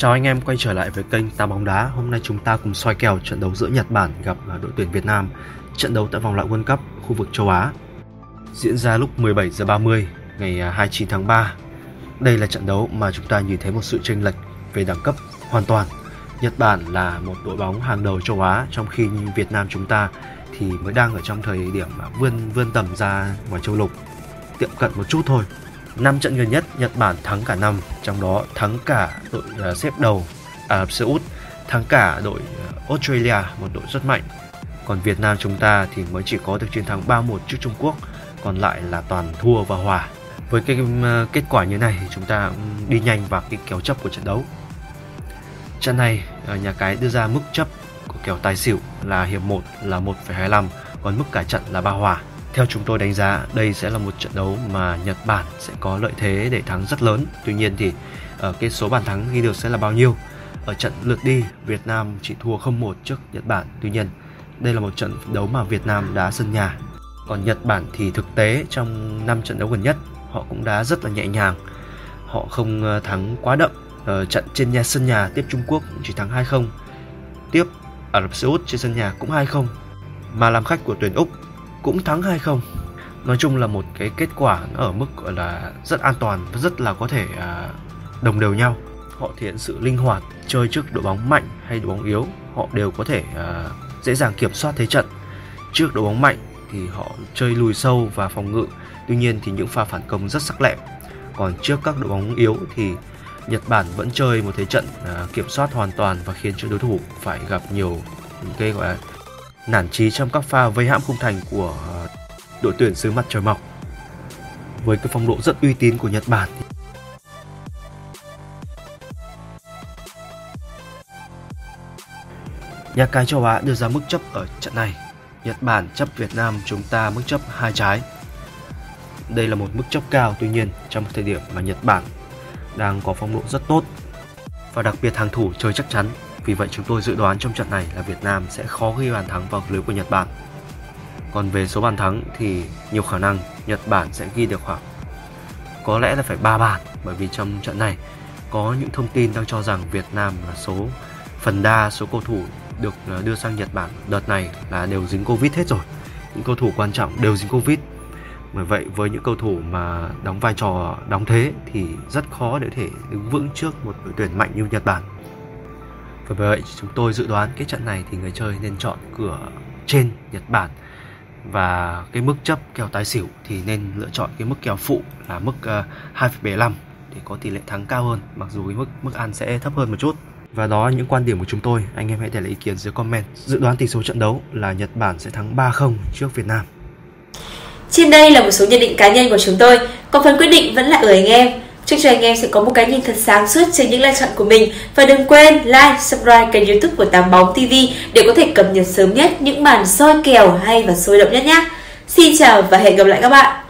Chào anh em quay trở lại với kênh Ta bóng đá. Hôm nay chúng ta cùng soi kèo trận đấu giữa Nhật Bản gặp à, đội tuyển Việt Nam, trận đấu tại vòng loại World Cup khu vực châu Á. Diễn ra lúc 17 giờ 30 ngày à, 29 tháng 3. Đây là trận đấu mà chúng ta nhìn thấy một sự chênh lệch về đẳng cấp hoàn toàn. Nhật Bản là một đội bóng hàng đầu châu Á trong khi Việt Nam chúng ta thì mới đang ở trong thời điểm vươn vươn tầm ra ngoài châu lục, tiệm cận một chút thôi. 5 trận gần nhất Nhật Bản thắng cả năm, trong đó thắng cả đội à, xếp đầu Ả Rập Xê Út, thắng cả đội à, Australia, một đội rất mạnh. Còn Việt Nam chúng ta thì mới chỉ có được chiến thắng 3-1 trước Trung Quốc, còn lại là toàn thua và hòa. Với cái à, kết quả như này thì chúng ta đi nhanh vào cái kéo chấp của trận đấu. Trận này nhà cái đưa ra mức chấp của kèo tài xỉu là hiệp 1 là 1,25, còn mức cả trận là ba hòa. Theo chúng tôi đánh giá, đây sẽ là một trận đấu mà Nhật Bản sẽ có lợi thế để thắng rất lớn. Tuy nhiên thì ở cái số bàn thắng ghi được sẽ là bao nhiêu? Ở trận lượt đi, Việt Nam chỉ thua 0-1 trước Nhật Bản. Tuy nhiên, đây là một trận đấu mà Việt Nam đá sân nhà. Còn Nhật Bản thì thực tế trong 5 trận đấu gần nhất, họ cũng đá rất là nhẹ nhàng. Họ không ờ, thắng quá đậm. Ở trận trên nhà sân nhà tiếp Trung Quốc chỉ thắng 2-0. Tiếp Ả Rập Xê Út trên sân nhà cũng 2-0. Mà làm khách của tuyển Úc cũng thắng hay không? Nói chung là một cái kết quả ở mức, gọi là, rất an toàn và rất là có thể à, đồng đều nhau. Họ thể hiện sự linh hoạt, chơi trước đội bóng mạnh hay đội bóng yếu, họ đều có thể à, dễ dàng kiểm soát thế trận. Trước đội bóng mạnh thì họ chơi lùi sâu và phòng ngự, tuy nhiên thì những pha phản công rất sắc lẹm. Còn trước các đội bóng yếu thì Nhật Bản vẫn chơi một thế trận à, kiểm soát hoàn toàn và khiến cho đối thủ phải gặp nhiều những cái, gọi là nản trí trong các pha vây hãm khung thành của ờ, đội tuyển xứ mặt trời mọc. Với cái phong độ rất uy tín của Nhật Bản Nhà cái châu Á đưa ra mức chấp ở trận này. Nhật Bản chấp Việt Nam chúng ta mức chấp hai trái. Đây là một mức chấp cao, tuy nhiên trong thời điểm mà Nhật Bản đang có phong độ rất tốt và đặc biệt hàng thủ chơi chắc chắn vì vậy chúng tôi dự đoán trong trận này là Việt Nam sẽ khó ghi bàn thắng vào lưới của Nhật Bản. Còn về số bàn thắng thì nhiều khả năng Nhật Bản sẽ ghi được khoảng, có lẽ là phải 3 bàn, bởi vì trong trận này có những thông tin đang cho rằng Việt Nam là số, phần đa số cầu thủ được ờ, đưa sang Nhật Bản đợt này là đều dính Covid hết rồi. Những cầu thủ quan trọng đều dính Covid. Bởi vậy với những cầu thủ mà đóng vai trò đóng thế thì rất khó để thể đứng vững trước một đội tuyển mạnh như Nhật Bản. Vâng, vâng Và bởi vậy chúng tôi dự đoán cái trận này thì người chơi nên chọn cửa trên Nhật Bản. Và cái mức chấp kèo tài xỉu thì nên lựa chọn cái mức kèo phụ là mức ờ, uh, 2,75 để có tỷ lệ thắng cao hơn mặc dù cái mức mức ăn sẽ thấp hơn một chút. Và đó là những quan điểm của chúng tôi. Anh em hãy để lại ý kiến dưới comment. Dự đoán tỷ số trận đấu là Nhật Bản sẽ thắng 3-0 trước Việt Nam. Trên đây là một số nhận định cá nhân của chúng tôi. Còn phần quyết định vẫn là ở anh em. Chúc cho anh em sẽ có một cái nhìn thật sáng suốt trên những lựa chọn của mình và đừng quên like, subscribe kênh youtube của Tám Bóng TV để có thể cập nhật sớm nhất những màn soi kèo hay và sôi động nhất nhé. Xin chào và hẹn gặp lại các bạn.